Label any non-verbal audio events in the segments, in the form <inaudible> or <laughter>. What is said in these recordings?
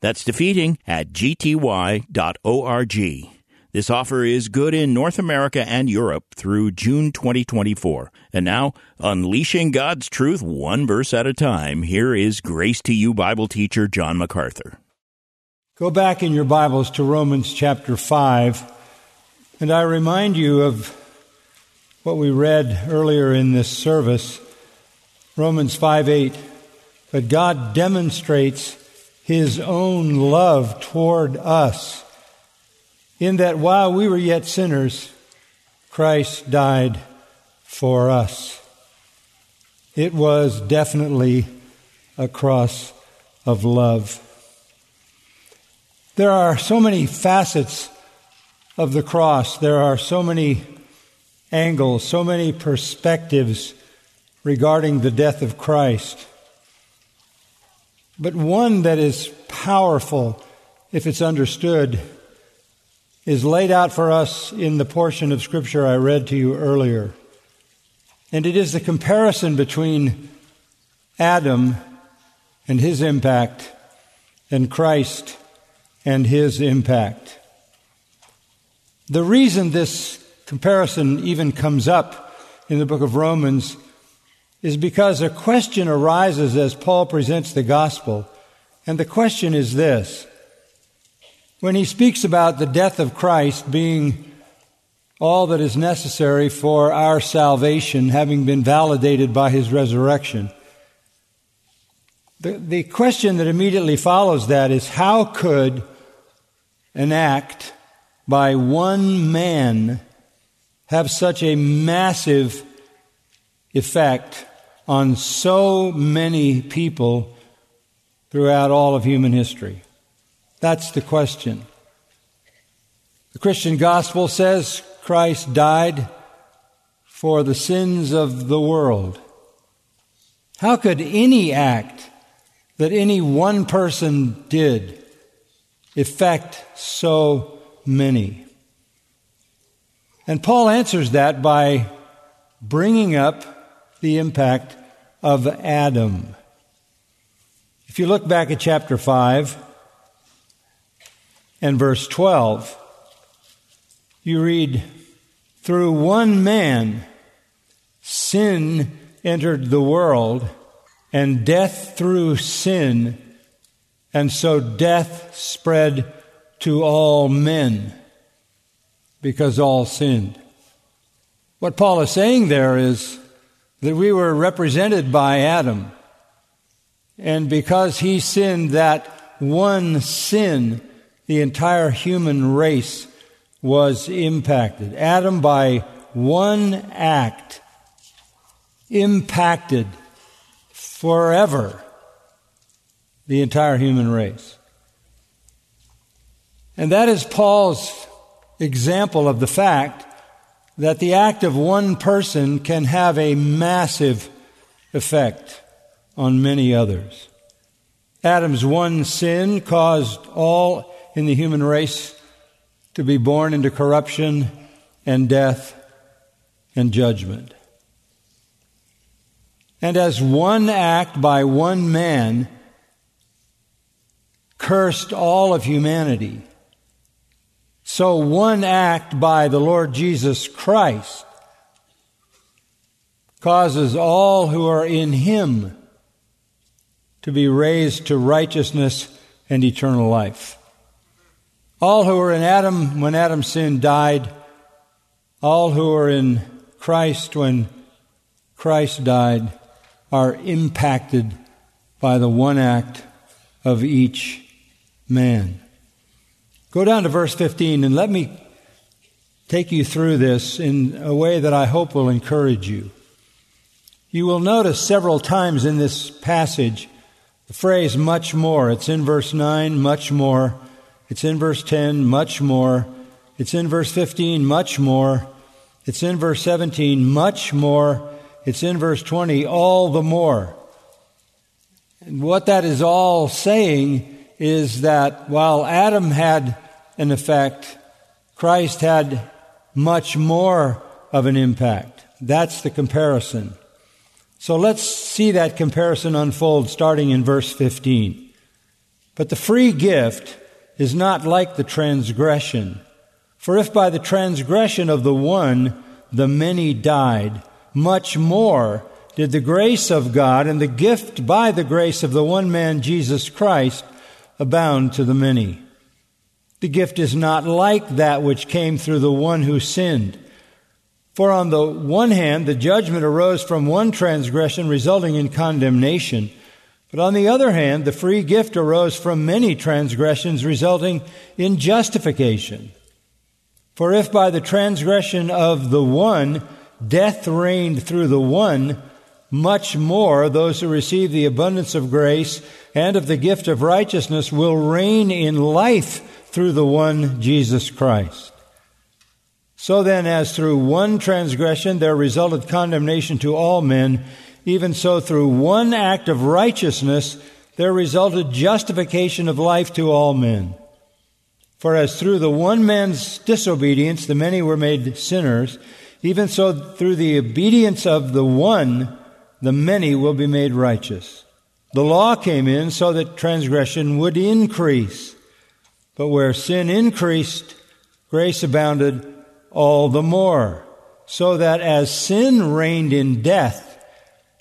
That's defeating at gty.org. This offer is good in North America and Europe through June 2024. And now, unleashing God's truth one verse at a time, here is Grace to You Bible teacher John MacArthur. Go back in your Bibles to Romans chapter 5, and I remind you of what we read earlier in this service Romans 5 8. But God demonstrates his own love toward us, in that while we were yet sinners, Christ died for us. It was definitely a cross of love. There are so many facets of the cross. There are so many angles, so many perspectives regarding the death of Christ but one that is powerful if it's understood is laid out for us in the portion of Scripture I read to you earlier. And it is the comparison between Adam and his impact and Christ and his impact. The reason this comparison even comes up in the book of Romans is because a question arises as Paul presents the gospel. And the question is this. When he speaks about the death of Christ being all that is necessary for our salvation, having been validated by his resurrection, the, the question that immediately follows that is how could an act by one man have such a massive effect on so many people throughout all of human history? That's the question. The Christian gospel says Christ died for the sins of the world. How could any act that any one person did affect so many? And Paul answers that by bringing up the impact of Adam. If you look back at chapter 5 and verse 12, you read, Through one man sin entered the world, and death through sin, and so death spread to all men because all sinned. What Paul is saying there is that we were represented by Adam. And because he sinned that one sin, the entire human race was impacted. Adam, by one act, impacted forever the entire human race. And that is Paul's example of the fact that the act of one person can have a massive effect on many others. Adam's one sin caused all in the human race to be born into corruption and death and judgment. And as one act by one man cursed all of humanity, so one act by the Lord Jesus Christ causes all who are in Him to be raised to righteousness and eternal life. All who are in Adam when Adam sinned died. All who are in Christ when Christ died are impacted by the one act of each man. Go down to verse 15 and let me take you through this in a way that I hope will encourage you. You will notice several times in this passage the phrase much more. It's in verse 9, much more, It's in verse 10, much more. It's in verse 15, much more. It's in verse 17, much more. It's in verse 20, all the more. And what that is all saying is that while Adam had an effect, Christ had much more of an impact. That's the comparison. So let's see that comparison unfold starting in verse 15. But the free gift is not like the transgression. For if by the transgression of the one the many died, much more did the grace of God and the gift by the grace of the one man Jesus Christ abound to the many. The gift is not like that which came through the one who sinned. For on the one hand, the judgment arose from one transgression resulting in condemnation. But on the other hand, the free gift arose from many transgressions resulting in justification. For if by the transgression of the one death reigned through the one, much more those who receive the abundance of grace and of the gift of righteousness will reign in life through the one Jesus Christ. So then, as through one transgression there resulted condemnation to all men, even so through one act of righteousness there resulted justification of life to all men. For as through the one man's disobedience the many were made sinners, even so through the obedience of the one the many will be made righteous. The law came in so that transgression would increase. But where sin increased, grace abounded all the more. So that as sin reigned in death,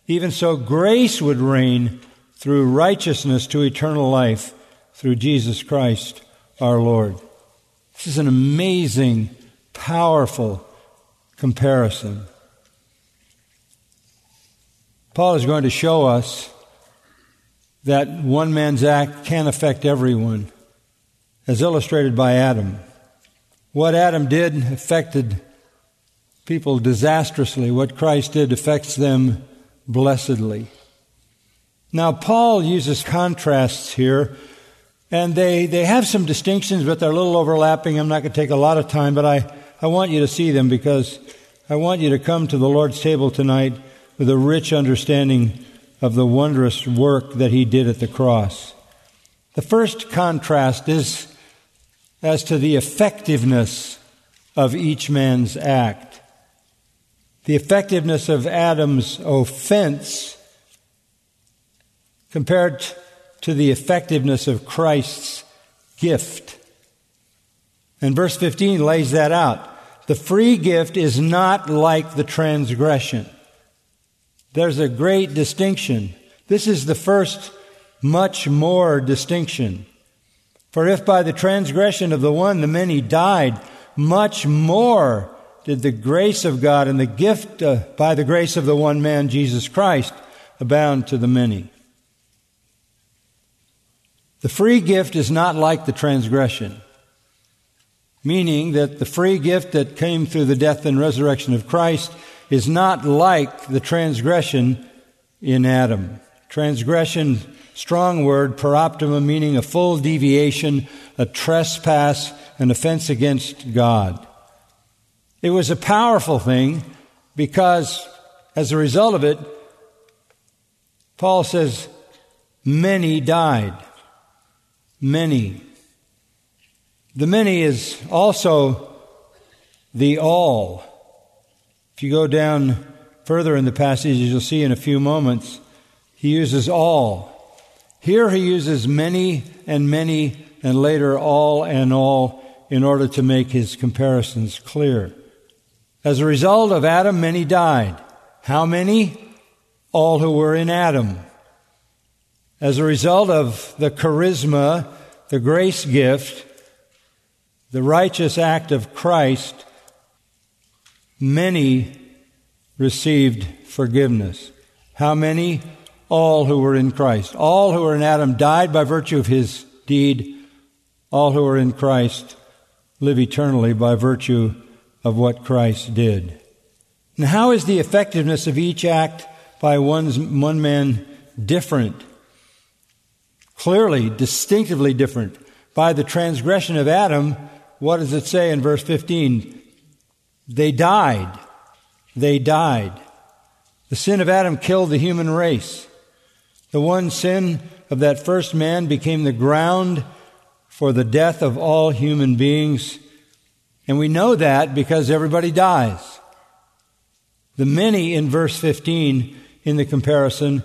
even so grace would reign through righteousness to eternal life through Jesus Christ our Lord. This is an amazing, powerful comparison. Paul is going to show us that one man's act can affect everyone, as illustrated by Adam. What Adam did affected people disastrously. What Christ did affects them blessedly. Now, Paul uses contrasts here and they, they have some distinctions, but they're a little overlapping. I'm not going to take a lot of time, but I, I want you to see them because I want you to come to the Lord's table tonight with a rich understanding of the wondrous work that He did at the cross. The first contrast is as to the effectiveness of each man's act. The effectiveness of Adam's offense compared to the effectiveness of Christ's gift. And verse 15 lays that out. The free gift is not like the transgression. There's a great distinction. This is the first much more distinction. For if by the transgression of the one the many died, much more did the grace of God and the gift uh, by the grace of the one man, Jesus Christ, abound to the many. The free gift is not like the transgression, meaning that the free gift that came through the death and resurrection of Christ is not like the transgression in Adam. Transgression, strong word, paraptoma, meaning a full deviation, a trespass, an offense against God. It was a powerful thing because as a result of it, Paul says, many died many. The many is also the all. If you go down further in the passage, you'll see in a few moments, he uses all. Here he uses many and many, and later all and all, in order to make his comparisons clear. As a result of Adam, many died. How many? All who were in Adam. As a result of the charisma, the grace gift, the righteous act of Christ, many received forgiveness. How many? All who were in Christ. All who were in Adam died by virtue of his deed. All who are in Christ live eternally by virtue of what Christ did. And how is the effectiveness of each act by one's, one man different? clearly, distinctively different. by the transgression of Adam, what does it say in verse 15? They died. They died. The sin of Adam killed the human race. The one sin of that first man became the ground for the death of all human beings. And we know that because everybody dies. The many in verse 15 in the comparison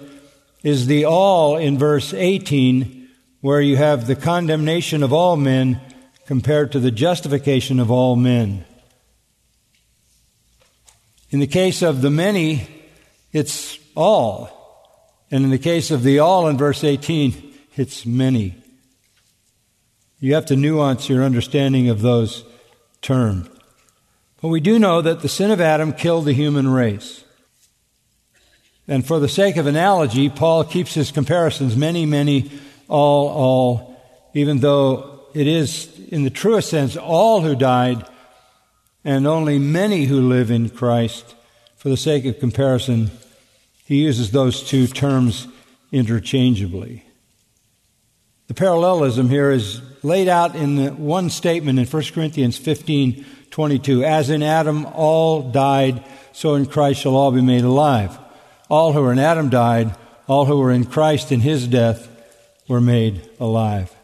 is the all in verse 18, where you have the condemnation of all men compared to the justification of all men. In the case of the many, it's all. And in the case of the all in verse 18, it's many. You have to nuance your understanding of those terms. But we do know that the sin of Adam killed the human race. And for the sake of analogy, Paul keeps his comparisons many, many, all, all, even though it is, in the truest sense, all who died and only many who live in Christ. For the sake of comparison, he uses those two terms interchangeably. The parallelism here is laid out in the one statement in 1 Corinthians 15 22. As in Adam all died, so in Christ shall all be made alive. All who were in Adam died, all who were in Christ in his death were made alive.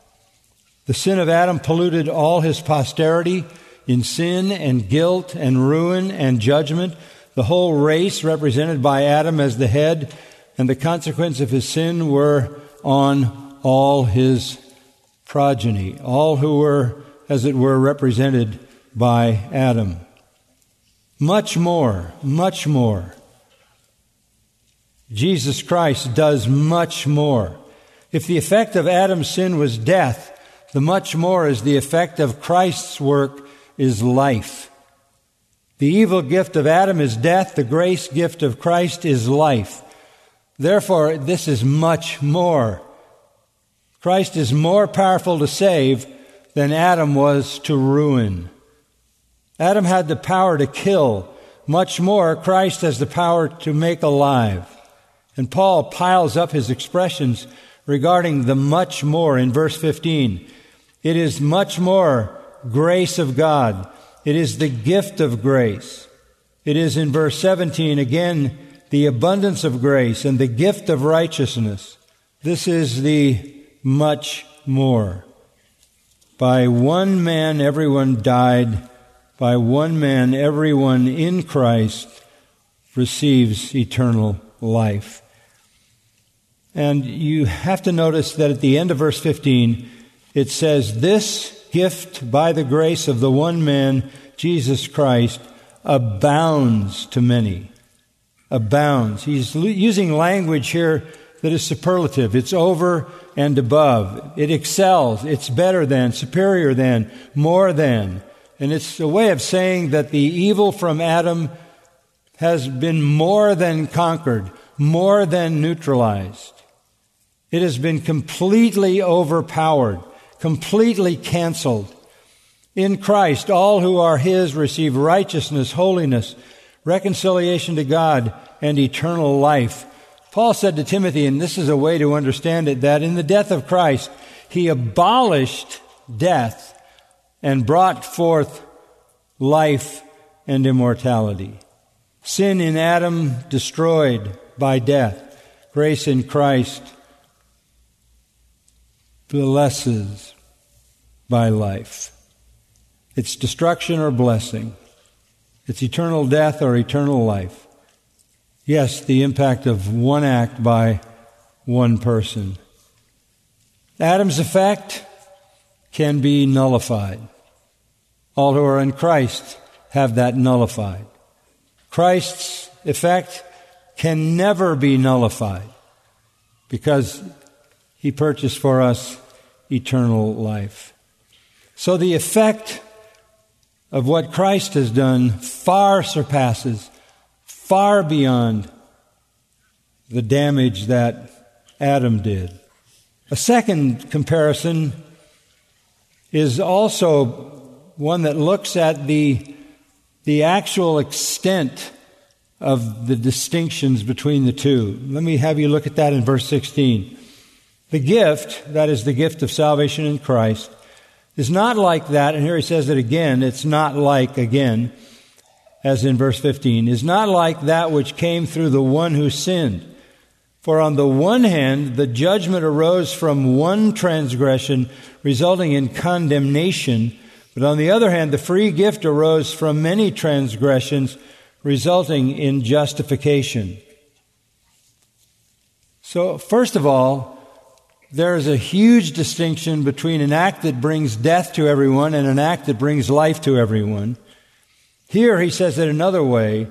The sin of Adam polluted all his posterity in sin and guilt and ruin and judgment the whole race, represented by Adam as the head, and the consequence of his sin were on all his progeny, all who were, as it were, represented by Adam. Much more, much more. Jesus Christ does much more. If the effect of Adam's sin was death, the much more is the effect of Christ's work is life. The evil gift of Adam is death, the grace gift of Christ is life. Therefore, this is much more. Christ is more powerful to save than Adam was to ruin. Adam had the power to kill. Much more, Christ has the power to make alive. And Paul piles up his expressions regarding the much more in verse 15. It is much more grace of God. It is the gift of grace. It is in verse 17 again the abundance of grace and the gift of righteousness. This is the much more. By one man everyone died. By one man everyone in Christ receives eternal life. And you have to notice that at the end of verse 15, it says, This gift by the grace of the one man, Jesus Christ, abounds to many. Abounds. He's using language here that is superlative. It's over and above. It excels. It's better than, superior than, more than. And it's a way of saying that the evil from Adam has been more than conquered, more than neutralized. It has been completely overpowered completely canceled. In Christ, all who are His receive righteousness, holiness, reconciliation to God, and eternal life. Paul said to Timothy, and this is a way to understand it, that in the death of Christ, He abolished death and brought forth life and immortality. Sin in Adam destroyed by death. Grace in Christ blesses by life. It's destruction or blessing. It's eternal death or eternal life. Yes, the impact of one act by one person. Adam's effect can be nullified. All who are in Christ have that nullified. Christ's effect can never be nullified because he purchased for us eternal life. So the effect of what Christ has done far surpasses, far beyond the damage that Adam did. A second comparison is also one that looks at the, the actual extent of the distinctions between the two. Let me have you look at that in verse 16. The gift, that is the gift of salvation in Christ, is not like that, and here he says it again, it's not like again, as in verse 15, is not like that which came through the one who sinned. For on the one hand, the judgment arose from one transgression, resulting in condemnation, but on the other hand, the free gift arose from many transgressions, resulting in justification. So, first of all, there is a huge distinction between an act that brings death to everyone and an act that brings life to everyone. Here he says it another way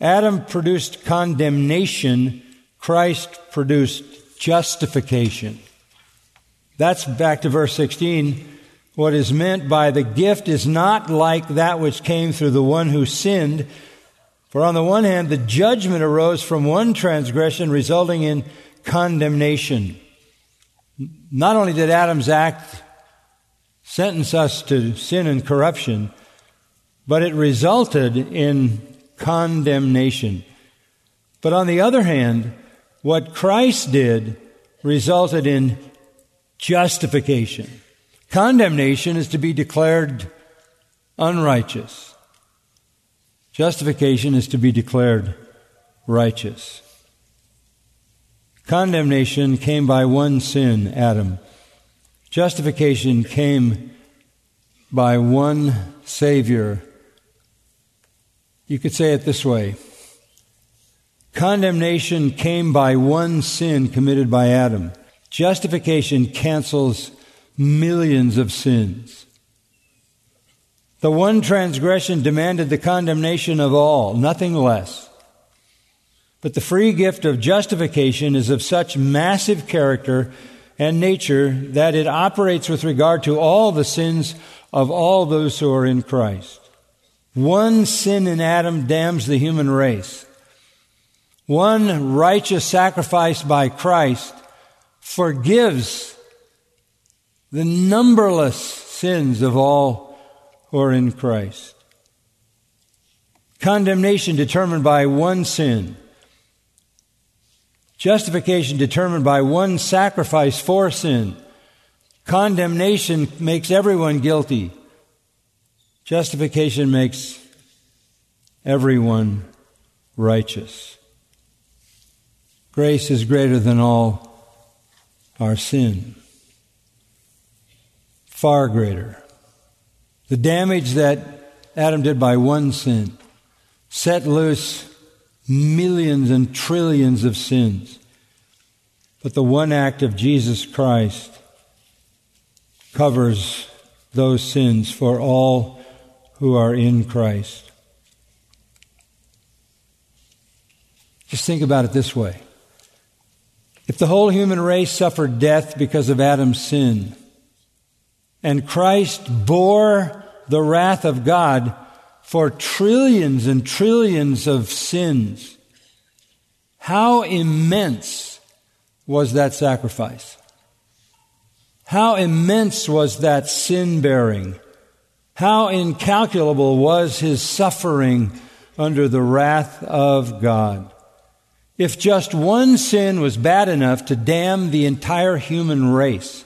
Adam produced condemnation, Christ produced justification. That's back to verse 16. What is meant by the gift is not like that which came through the one who sinned. For on the one hand, the judgment arose from one transgression, resulting in condemnation. Not only did Adam's act sentence us to sin and corruption, but it resulted in condemnation. But on the other hand, what Christ did resulted in justification. Condemnation is to be declared unrighteous. Justification is to be declared righteous. Condemnation came by one sin, Adam. Justification came by one Savior. You could say it this way Condemnation came by one sin committed by Adam. Justification cancels millions of sins. The one transgression demanded the condemnation of all, nothing less. But the free gift of justification is of such massive character and nature that it operates with regard to all the sins of all those who are in Christ. One sin in Adam damns the human race. One righteous sacrifice by Christ forgives the numberless sins of all who are in Christ. Condemnation determined by one sin Justification determined by one sacrifice for sin. Condemnation makes everyone guilty. Justification makes everyone righteous. Grace is greater than all our sin. Far greater. The damage that Adam did by one sin set loose millions and trillions of sins. But the one act of Jesus Christ covers those sins for all who are in Christ. Just think about it this way. If the whole human race suffered death because of Adam's sin, and Christ bore the wrath of God for trillions and trillions of sins. How immense was that sacrifice? How immense was that sin bearing? How incalculable was his suffering under the wrath of God? If just one sin was bad enough to damn the entire human race,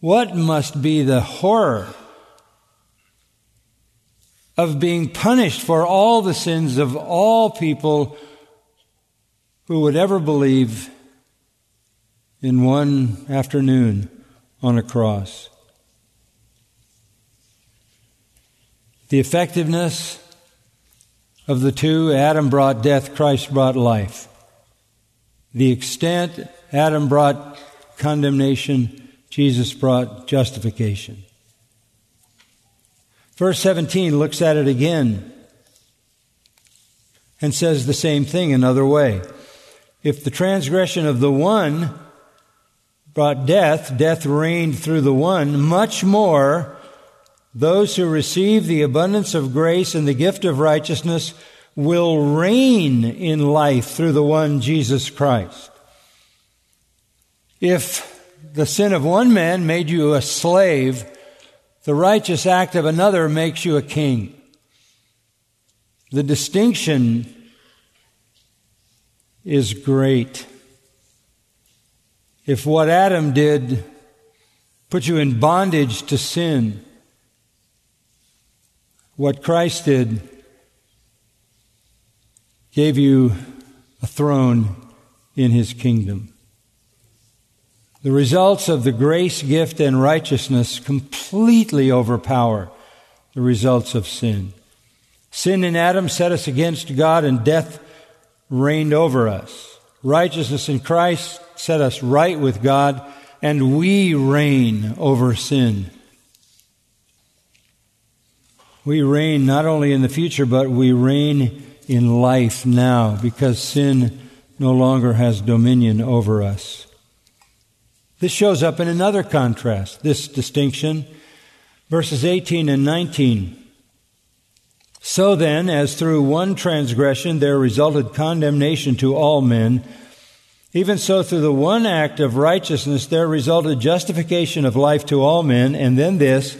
what must be the horror of being punished for all the sins of all people who would ever believe in one afternoon on a cross. The effectiveness of the two, Adam brought death, Christ brought life. The extent, Adam brought condemnation, Jesus brought justification. Verse 17 looks at it again and says the same thing another way. If the transgression of the one brought death, death reigned through the one, much more those who receive the abundance of grace and the gift of righteousness will reign in life through the one Jesus Christ. If the sin of one man made you a slave, the righteous act of another makes you a king. The distinction is great. If what Adam did put you in bondage to sin. What Christ did gave you a throne in his kingdom. The results of the grace gift and righteousness completely overpower the results of sin. Sin in Adam set us against God and death reigned over us. Righteousness in Christ set us right with God and we reign over sin. We reign not only in the future, but we reign in life now because sin no longer has dominion over us. This shows up in another contrast, this distinction, verses 18 and 19. So then, as through one transgression there resulted condemnation to all men, even so through the one act of righteousness there resulted justification of life to all men, and then this,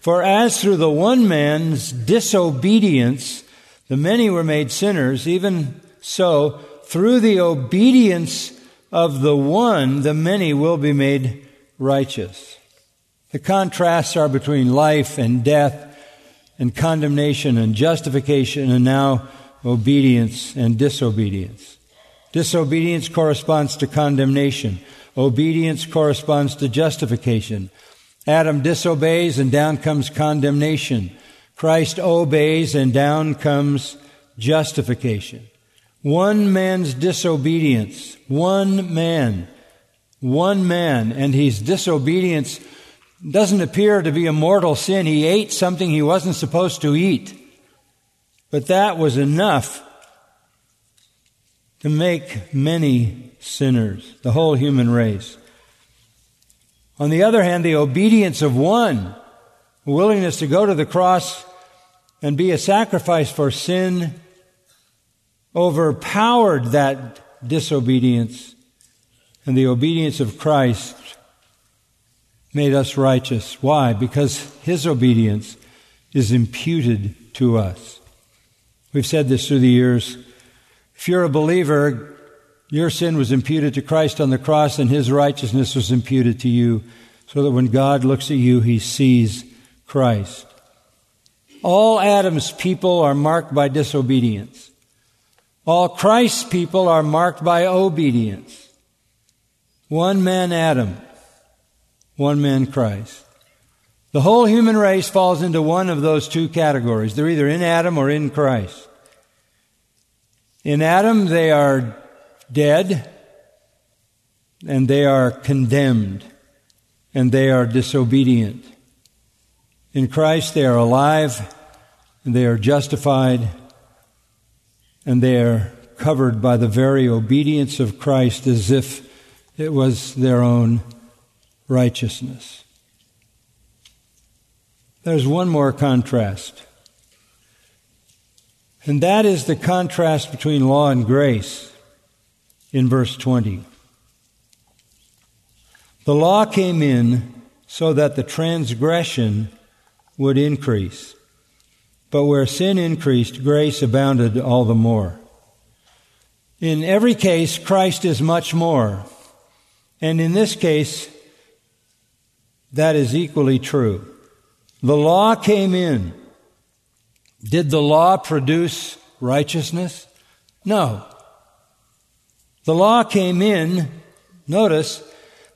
for as through the one man's disobedience the many were made sinners, even so through the obedience of the one the many will be made righteous. The contrasts are between life and death and condemnation and justification and now obedience and disobedience. Disobedience corresponds to condemnation. Obedience corresponds to justification. Adam disobeys and down comes condemnation. Christ obeys and down comes justification. One man's disobedience, one man, one man, and his disobedience doesn't appear to be a mortal sin. He ate something he wasn't supposed to eat. But that was enough to make many sinners, the whole human race. On the other hand, the obedience of one, willingness to go to the cross and be a sacrifice for sin, overpowered that disobedience, and the obedience of Christ made us righteous. Why? Because his obedience is imputed to us. We've said this through the years. If you're a believer, your sin was imputed to Christ on the cross and his righteousness was imputed to you so that when God looks at you, he sees Christ. All Adam's people are marked by disobedience. All Christ's people are marked by obedience. One man Adam, one man Christ. The whole human race falls into one of those two categories. They're either in Adam or in Christ. In Adam, they are dead and they are condemned and they are disobedient. In Christ, they are alive and they are justified and they are covered by the very obedience of Christ as if it was their own righteousness. There's one more contrast. And that is the contrast between law and grace in verse 20. The law came in so that the transgression would increase. But where sin increased, grace abounded all the more. In every case, Christ is much more. And in this case, that is equally true. The law came in. Did the law produce righteousness? No. The law came in, notice,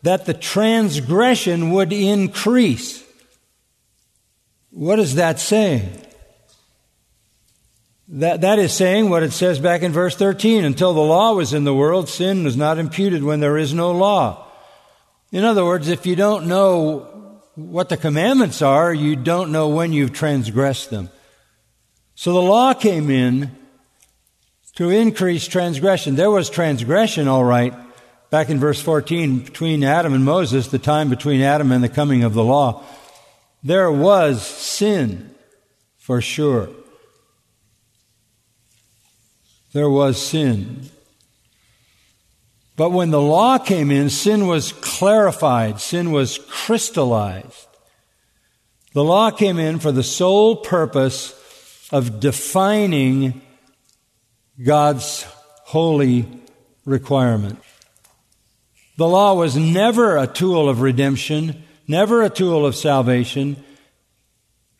that the transgression would increase. What is that saying? That, that is saying what it says back in verse 13. Until the law was in the world, sin was not imputed when there is no law. In other words, if you don't know what the commandments are, you don't know when you've transgressed them. So the law came in to increase transgression. There was transgression, all right, back in verse 14 between Adam and Moses, the time between Adam and the coming of the law. There was sin, for sure. There was sin. But when the law came in, sin was clarified, sin was crystallized. The law came in for the sole purpose of defining God's holy requirement. The law was never a tool of redemption, never a tool of salvation.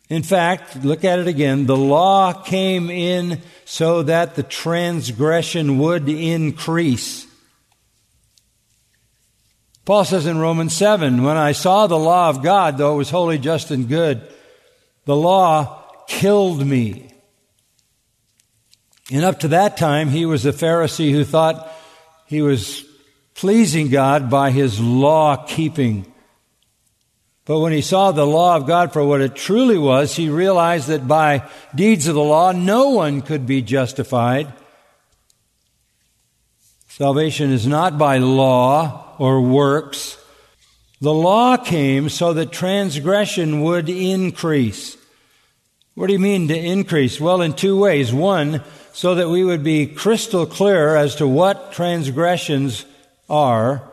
In fact, look at it again. The law came in so that the transgression would increase. Paul says in Romans 7, when I saw the law of God, though it was holy, just, and good, the law killed me. And up to that time, he was a Pharisee who thought he was pleasing God by his law keeping. But when he saw the law of God for what it truly was, he realized that by deeds of the law, no one could be justified. Salvation is not by law or works. The law came so that transgression would increase. What do you mean to increase? Well, in two ways. One, so that we would be crystal clear as to what transgressions are.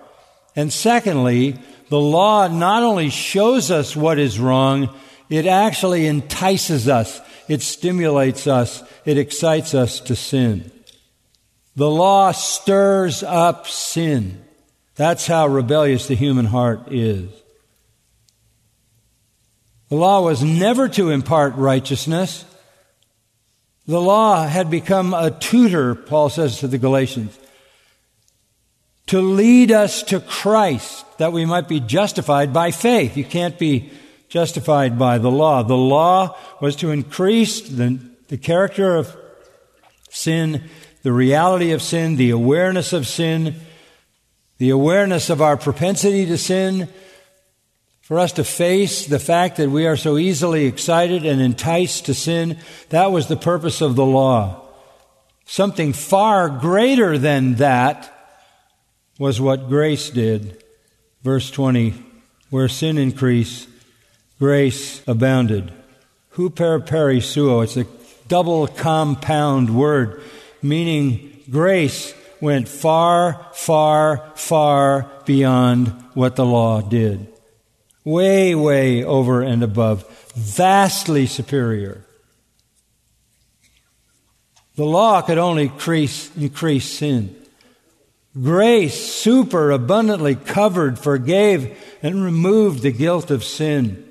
And secondly, the law not only shows us what is wrong, it actually entices us, it stimulates us, it excites us to sin. The law stirs up sin. That's how rebellious the human heart is. The law was never to impart righteousness. The law had become a tutor, Paul says to the Galatians, to lead us to Christ that we might be justified by faith. You can't be justified by the law. The law was to increase the, the character of sin, the reality of sin, the awareness of sin, the awareness of our propensity to sin, for us to face the fact that we are so easily excited and enticed to sin, that was the purpose of the law. Something far greater than that was what grace did. Verse 20, where sin increased, grace abounded. Huperperisseuo. it's a double compound word, meaning grace went far, far, far beyond what the law did. Way, way over and above. Vastly superior. The law could only increase, increase sin. Grace super abundantly covered, forgave, and removed the guilt of sin.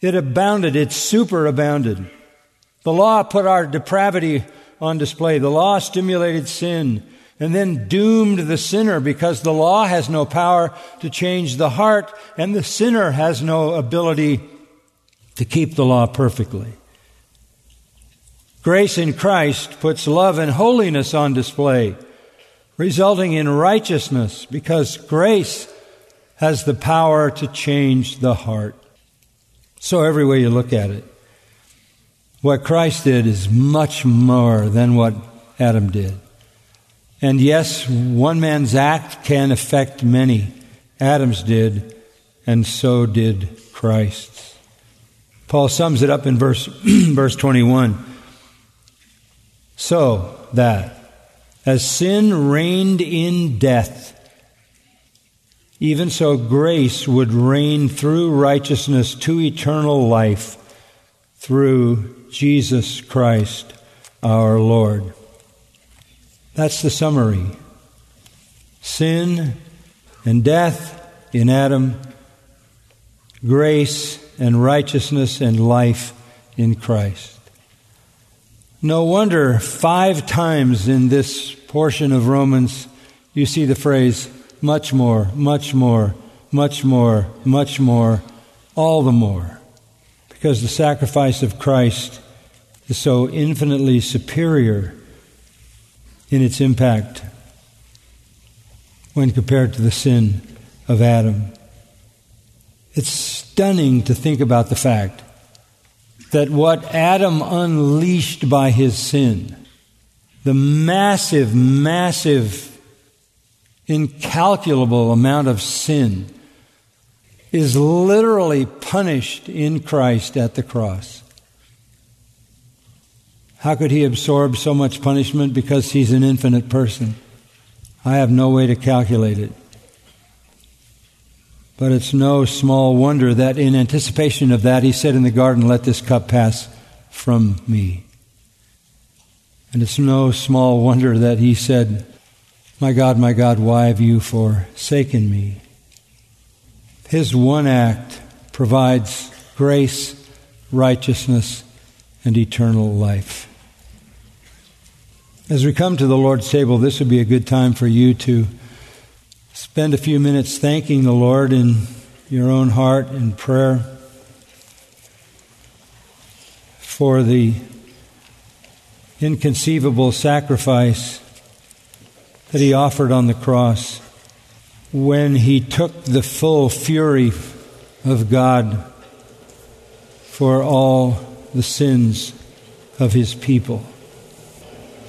It abounded, it superabounded. The law put our depravity on display. The law stimulated sin and then doomed the sinner because the law has no power to change the heart and the sinner has no ability to keep the law perfectly. Grace in Christ puts love and holiness on display, resulting in righteousness because grace has the power to change the heart. So, every way you look at it, what Christ did is much more than what Adam did. And yes, one man's act can affect many. Adam's did, and so did Christ's. Paul sums it up in verse, <clears throat> verse 21. So that, as sin reigned in death, even so grace would reign through righteousness to eternal life through Jesus Christ our Lord. That's the summary. Sin and death in Adam, grace and righteousness and life in Christ. No wonder five times in this portion of Romans you see the phrase much more, much more, much more, much more, all the more. Because the sacrifice of Christ is so infinitely superior in its impact when compared to the sin of Adam. It's stunning to think about the fact that what Adam unleashed by his sin, the massive, massive, incalculable amount of sin, is literally punished in Christ at the cross. How could he absorb so much punishment? Because he's an infinite person. I have no way to calculate it. But it's no small wonder that in anticipation of that, he said in the garden, Let this cup pass from me. And it's no small wonder that he said, My God, my God, why have you forsaken me? His one act provides grace, righteousness, and eternal life. As we come to the Lord's table, this would be a good time for you to spend a few minutes thanking the Lord in your own heart in prayer for the inconceivable sacrifice that he offered on the cross when he took the full fury of God for all the sins of his people.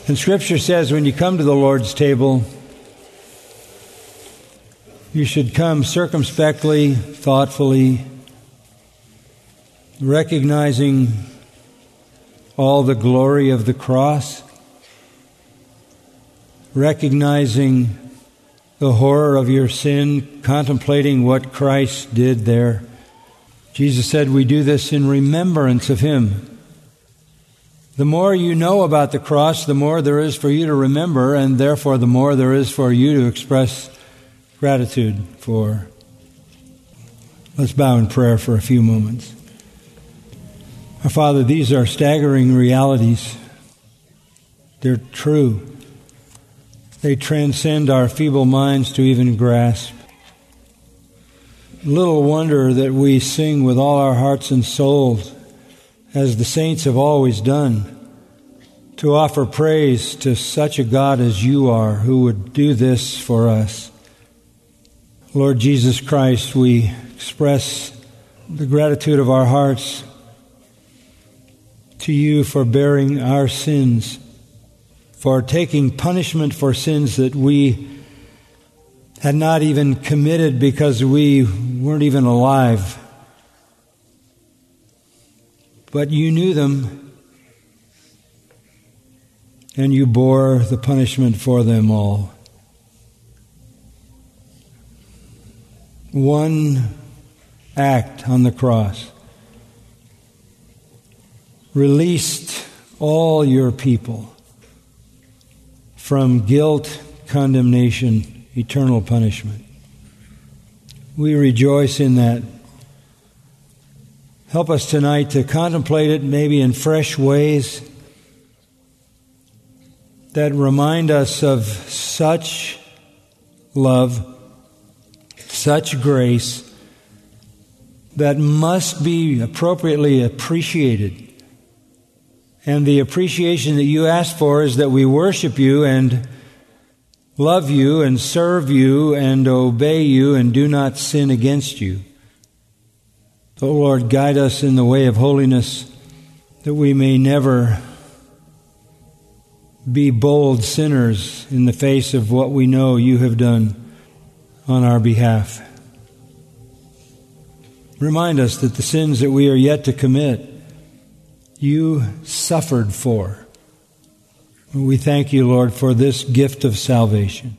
And Scripture says when you come to the Lord's table, you should come circumspectly, thoughtfully, recognizing all the glory of the cross, recognizing the horror of your sin, contemplating what Christ did there. Jesus said, We do this in remembrance of Him. The more you know about the cross, the more there is for you to remember, and therefore the more there is for you to express gratitude for. Let's bow in prayer for a few moments. Father, these are staggering realities. They're true. They transcend our feeble minds to even grasp. Little wonder that we sing with all our hearts and souls, as the saints have always done, to offer praise to such a God as you are, who would do this for us. Lord Jesus Christ, we express the gratitude of our hearts to you for bearing our sins for taking punishment for sins that we had not even committed because we weren't even alive. But you knew them, and you bore the punishment for them all. One act on the cross released all your people from guilt, condemnation, eternal punishment. We rejoice in that. Help us tonight to contemplate it maybe in fresh ways that remind us of such love, such grace that must be appropriately appreciated and the appreciation that you ask for is that we worship you and love you and serve you and obey you and do not sin against you. O Lord, guide us in the way of holiness that we may never be bold sinners in the face of what we know you have done on our behalf. Remind us that the sins that we are yet to commit you suffered for. We thank you, Lord, for this gift of salvation.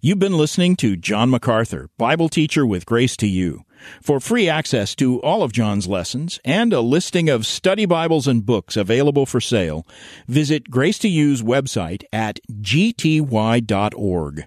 You've been listening to John MacArthur, Bible teacher with Grace to You. For free access to all of John's lessons and a listing of study Bibles and books available for sale, visit Grace to You's website at gty.org.